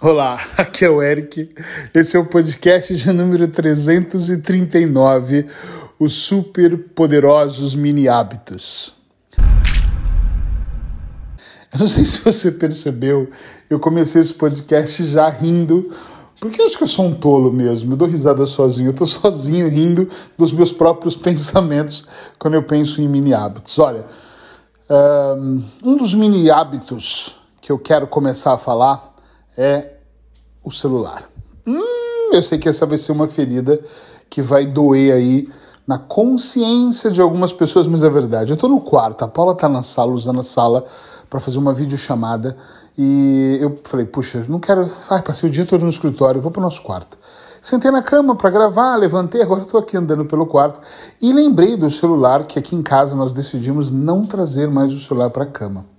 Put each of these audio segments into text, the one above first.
Olá, aqui é o Eric. Esse é o podcast de número 339, os super poderosos mini hábitos. Eu não sei se você percebeu, eu comecei esse podcast já rindo, porque eu acho que eu sou um tolo mesmo, eu dou risada sozinho, eu tô sozinho rindo dos meus próprios pensamentos quando eu penso em mini hábitos. Olha, um dos mini hábitos que eu quero começar a falar é o celular. Hum, eu sei que essa vai ser uma ferida que vai doer aí na consciência de algumas pessoas, mas é verdade. Eu tô no quarto, a Paula tá na sala, usando a sala para fazer uma videochamada e eu falei, puxa, não quero. Ai, passei o dia todo no escritório, vou pro nosso quarto. Sentei na cama para gravar, levantei, agora estou aqui andando pelo quarto e lembrei do celular que aqui em casa nós decidimos não trazer mais o celular para a cama.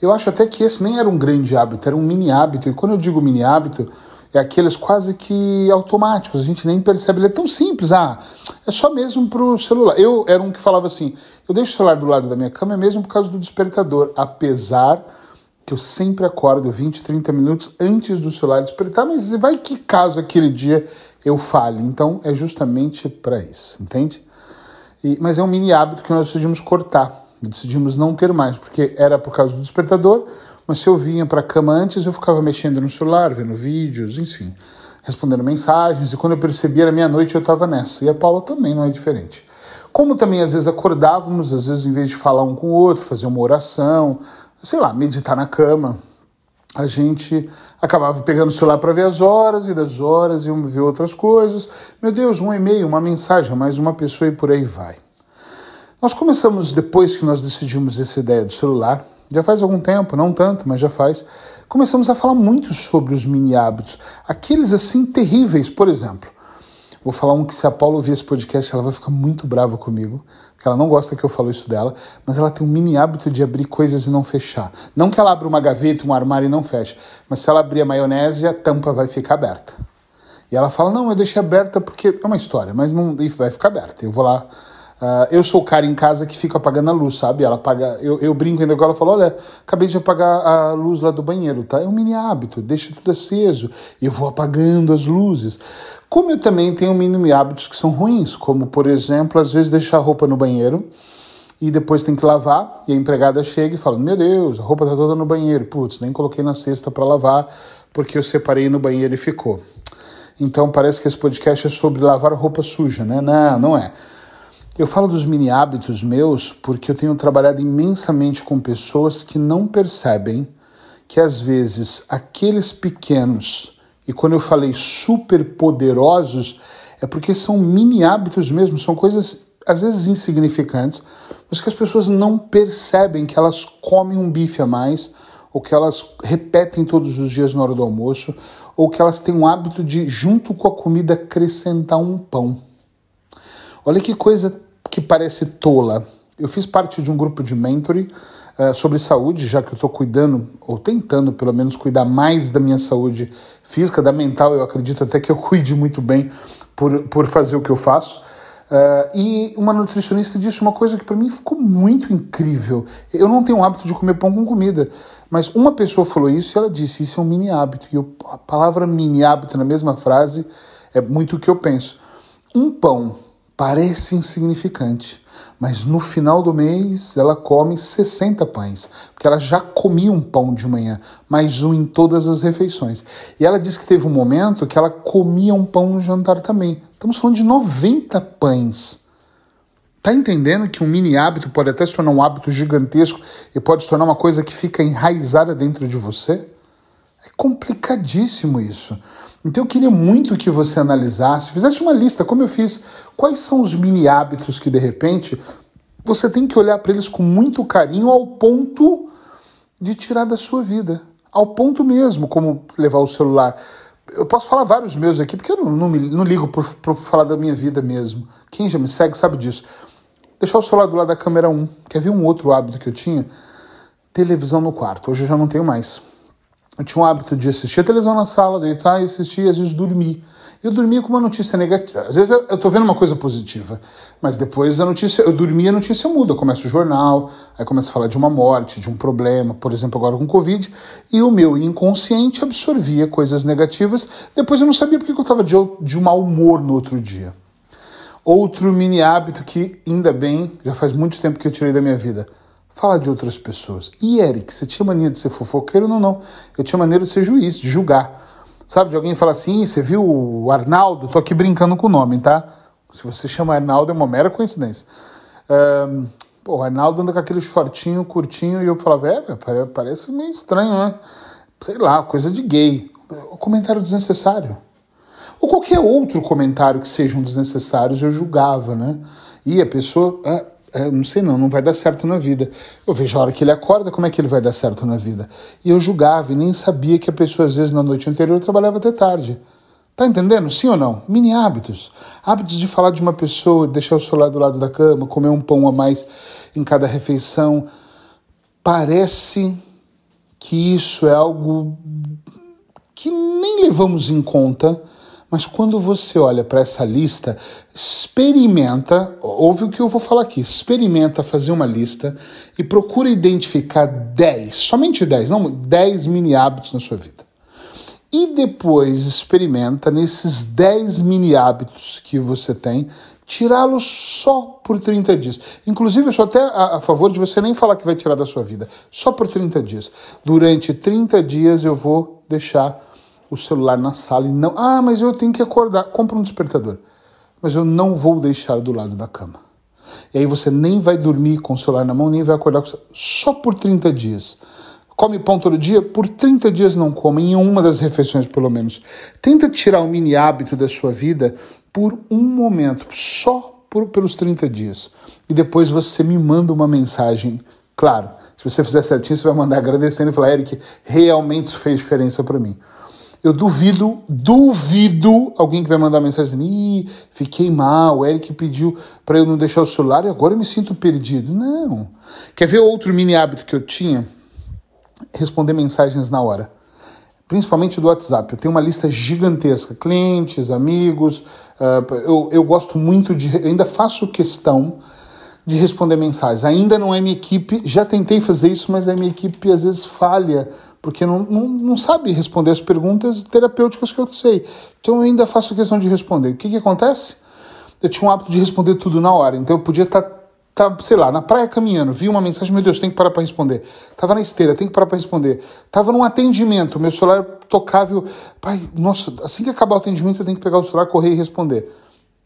Eu acho até que esse nem era um grande hábito, era um mini hábito. E quando eu digo mini hábito, é aqueles quase que automáticos, a gente nem percebe. Ele é tão simples, ah, é só mesmo para o celular. Eu era um que falava assim: eu deixo o celular do lado da minha cama mesmo por causa do despertador, apesar que eu sempre acordo 20, 30 minutos antes do celular despertar, mas vai que caso aquele dia eu fale. Então é justamente para isso, entende? E, mas é um mini hábito que nós decidimos cortar decidimos não ter mais, porque era por causa do despertador, mas se eu vinha para a cama antes, eu ficava mexendo no celular, vendo vídeos, enfim, respondendo mensagens, e quando eu percebia era meia-noite eu estava nessa. E a Paula também não é diferente. Como também às vezes acordávamos, às vezes em vez de falar um com o outro, fazer uma oração, sei lá, meditar na cama, a gente acabava pegando o celular para ver as horas e das horas e ver outras coisas. Meu Deus, um e-mail, uma mensagem, mais uma pessoa e por aí vai. Nós começamos, depois que nós decidimos essa ideia do celular, já faz algum tempo, não tanto, mas já faz, começamos a falar muito sobre os mini hábitos, aqueles assim terríveis, por exemplo. Vou falar um que se a Paula ouvir esse podcast, ela vai ficar muito brava comigo, porque ela não gosta que eu falo isso dela, mas ela tem um mini hábito de abrir coisas e não fechar. Não que ela abra uma gaveta, um armário e não feche, mas se ela abrir a maionese, a tampa vai ficar aberta. E ela fala: "Não, eu deixei aberta porque é uma história, mas não vai ficar aberta. Eu vou lá Uh, eu sou o cara em casa que fica apagando a luz, sabe? Ela apaga. Eu, eu brinco ainda com ela falo: olha, acabei de apagar a luz lá do banheiro, tá? É um mini hábito, deixa tudo aceso. E eu vou apagando as luzes. Como eu também tenho mini hábitos que são ruins, como, por exemplo, às vezes deixar a roupa no banheiro e depois tem que lavar, e a empregada chega e fala: Meu Deus, a roupa tá toda no banheiro. Putz, nem coloquei na cesta para lavar porque eu separei no banheiro e ficou. Então parece que esse podcast é sobre lavar roupa suja, né? Não, não é. Eu falo dos mini hábitos meus porque eu tenho trabalhado imensamente com pessoas que não percebem que às vezes aqueles pequenos, e quando eu falei super poderosos, é porque são mini hábitos mesmo, são coisas às vezes insignificantes, mas que as pessoas não percebem que elas comem um bife a mais, ou que elas repetem todos os dias na hora do almoço, ou que elas têm o hábito de, junto com a comida, acrescentar um pão. Olha que coisa que parece tola. Eu fiz parte de um grupo de mentoring uh, sobre saúde, já que eu estou cuidando, ou tentando pelo menos cuidar mais da minha saúde física, da mental, eu acredito até que eu cuide muito bem por, por fazer o que eu faço. Uh, e uma nutricionista disse uma coisa que para mim ficou muito incrível. Eu não tenho o hábito de comer pão com comida, mas uma pessoa falou isso e ela disse: Isso é um mini hábito. E eu, a palavra mini hábito na mesma frase é muito o que eu penso. Um pão parece insignificante, mas no final do mês ela come 60 pães, porque ela já comia um pão de manhã, mais um em todas as refeições. E ela disse que teve um momento que ela comia um pão no jantar também. Estamos falando de 90 pães. Tá entendendo que um mini hábito pode até se tornar um hábito gigantesco e pode se tornar uma coisa que fica enraizada dentro de você? É complicadíssimo isso. Então eu queria muito que você analisasse, fizesse uma lista, como eu fiz, quais são os mini hábitos que de repente você tem que olhar para eles com muito carinho ao ponto de tirar da sua vida. Ao ponto mesmo, como levar o celular. Eu posso falar vários meus aqui, porque eu não, não, me, não ligo por falar da minha vida mesmo. Quem já me segue sabe disso. Deixar o celular do lado da câmera 1. Quer ver um outro hábito que eu tinha? Televisão no quarto. Hoje eu já não tenho mais. Eu tinha o hábito de assistir a televisão na sala, deitar e assistir, e às vezes dormir. Eu dormia com uma notícia negativa. Às vezes eu estou vendo uma coisa positiva, mas depois a notícia, eu dormia a notícia muda. Começa o jornal, aí começa a falar de uma morte, de um problema, por exemplo, agora com Covid, e o meu inconsciente absorvia coisas negativas. Depois eu não sabia porque eu estava de, de mau humor no outro dia. Outro mini hábito que, ainda bem, já faz muito tempo que eu tirei da minha vida. Falar de outras pessoas. E Eric, você tinha mania de ser fofoqueiro? Não, não. Eu tinha maneira de ser juiz, de julgar. Sabe, de alguém falar assim, você viu o Arnaldo? Tô aqui brincando com o nome, tá? Se você chama Arnaldo é uma mera coincidência. Um, pô, o Arnaldo anda com aquele shortinho curtinho e eu falava, é, parece meio estranho, né? Sei lá, coisa de gay. O comentário desnecessário. Ou qualquer outro comentário que sejam desnecessários eu julgava, né? E a pessoa, é, é, não sei não, não vai dar certo na vida. Eu vejo a hora que ele acorda, como é que ele vai dar certo na vida? E eu julgava e nem sabia que a pessoa às vezes na noite anterior trabalhava até tarde. Tá entendendo? Sim ou não? Mini hábitos. Hábitos de falar de uma pessoa, deixar o celular do lado da cama, comer um pão a mais em cada refeição. Parece que isso é algo que nem levamos em conta mas quando você olha para essa lista, experimenta, ouve o que eu vou falar aqui, experimenta fazer uma lista e procura identificar 10, somente 10, não 10 mini hábitos na sua vida. E depois experimenta nesses 10 mini hábitos que você tem, tirá-los só por 30 dias. Inclusive, eu sou até a, a, favor de você nem falar que vai tirar da sua vida, só por 30 dias. Durante 30 dias eu vou deixar o celular na sala e não. Ah, mas eu tenho que acordar. Compra um despertador. Mas eu não vou deixar do lado da cama. E aí você nem vai dormir com o celular na mão, nem vai acordar com o celular. Só por 30 dias. Come pão todo dia? Por 30 dias não come, em uma das refeições pelo menos. Tenta tirar o um mini hábito da sua vida por um momento, só por, pelos 30 dias. E depois você me manda uma mensagem. Claro, se você fizer certinho, você vai mandar agradecendo e falar, Eric, realmente isso fez diferença para mim. Eu duvido, duvido alguém que vai mandar mensagem assim, Ih, fiquei mal, o Eric pediu para eu não deixar o celular e agora eu me sinto perdido. Não. Quer ver outro mini hábito que eu tinha? Responder mensagens na hora. Principalmente do WhatsApp. Eu tenho uma lista gigantesca, clientes, amigos. Uh, eu, eu gosto muito de. Eu ainda faço questão de responder mensagens. Ainda não é minha equipe, já tentei fazer isso, mas a minha equipe às vezes falha porque não, não, não, sabe responder as perguntas terapêuticas que eu sei. Então eu ainda faço questão de responder. O que, que acontece? Eu tinha um hábito de responder tudo na hora, então eu podia estar, tá, tá, sei lá, na praia caminhando, vi uma mensagem, meu Deus, tem que parar para responder. Tava na esteira, tem que parar para responder. Tava num atendimento, meu celular tocável, pai, nossa, assim que acabar o atendimento eu tenho que pegar o celular, correr e responder.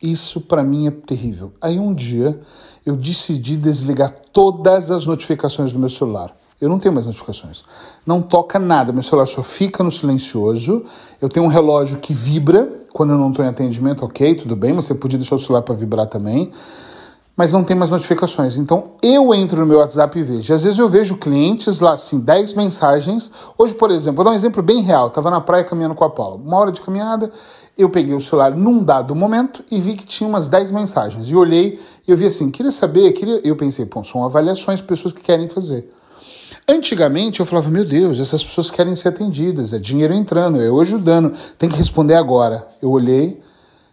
Isso para mim é terrível. Aí um dia eu decidi desligar todas as notificações do meu celular. Eu não tenho mais notificações. Não toca nada, meu celular só fica no silencioso. Eu tenho um relógio que vibra quando eu não estou em atendimento, ok, tudo bem, mas você podia deixar o celular para vibrar também. Mas não tem mais notificações. Então eu entro no meu WhatsApp e vejo. Às vezes eu vejo clientes lá, assim, 10 mensagens. Hoje, por exemplo, vou dar um exemplo bem real. Estava na praia caminhando com a Paula. Uma hora de caminhada, eu peguei o celular num dado momento e vi que tinha umas 10 mensagens. E olhei e eu vi assim, queria saber, queria... eu pensei, são avaliações, pessoas que querem fazer. Antigamente eu falava, meu Deus, essas pessoas querem ser atendidas, é dinheiro entrando, é eu ajudando, tem que responder agora. Eu olhei,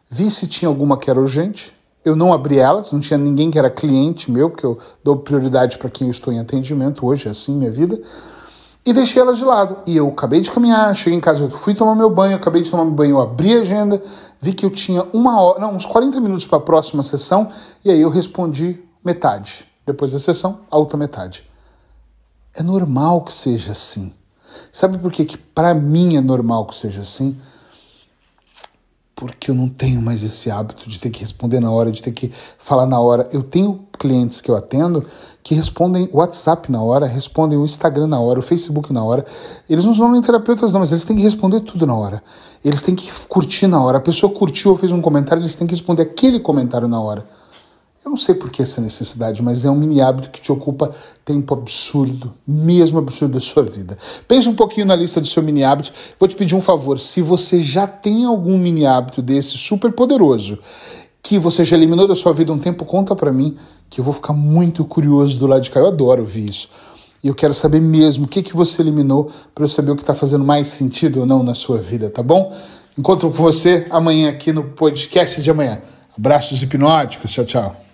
vi se tinha alguma que era urgente, eu não abri elas, não tinha ninguém que era cliente meu, porque eu dou prioridade para quem eu estou em atendimento, hoje é assim minha vida, e deixei elas de lado. E eu acabei de caminhar, cheguei em casa, eu fui tomar meu banho, acabei de tomar meu banho, eu abri a agenda, vi que eu tinha uma hora, não, uns 40 minutos para a próxima sessão, e aí eu respondi metade. Depois da sessão, a outra metade. É normal que seja assim. Sabe por que, que para mim é normal que seja assim? Porque eu não tenho mais esse hábito de ter que responder na hora, de ter que falar na hora. Eu tenho clientes que eu atendo que respondem o WhatsApp na hora, respondem o Instagram na hora, o Facebook na hora. Eles não são nem terapeutas, não, mas eles têm que responder tudo na hora. Eles têm que curtir na hora. A pessoa curtiu ou fez um comentário, eles têm que responder aquele comentário na hora. Eu não sei por que essa necessidade, mas é um mini hábito que te ocupa tempo absurdo, mesmo absurdo da sua vida. Pense um pouquinho na lista do seu mini hábito. Vou te pedir um favor: se você já tem algum mini hábito desse super poderoso, que você já eliminou da sua vida um tempo, conta para mim, que eu vou ficar muito curioso do lado de cá. Eu adoro ouvir isso. E eu quero saber mesmo o que, que você eliminou para eu saber o que está fazendo mais sentido ou não na sua vida, tá bom? Encontro com você amanhã aqui no podcast de amanhã. Abraços hipnóticos. Tchau, tchau.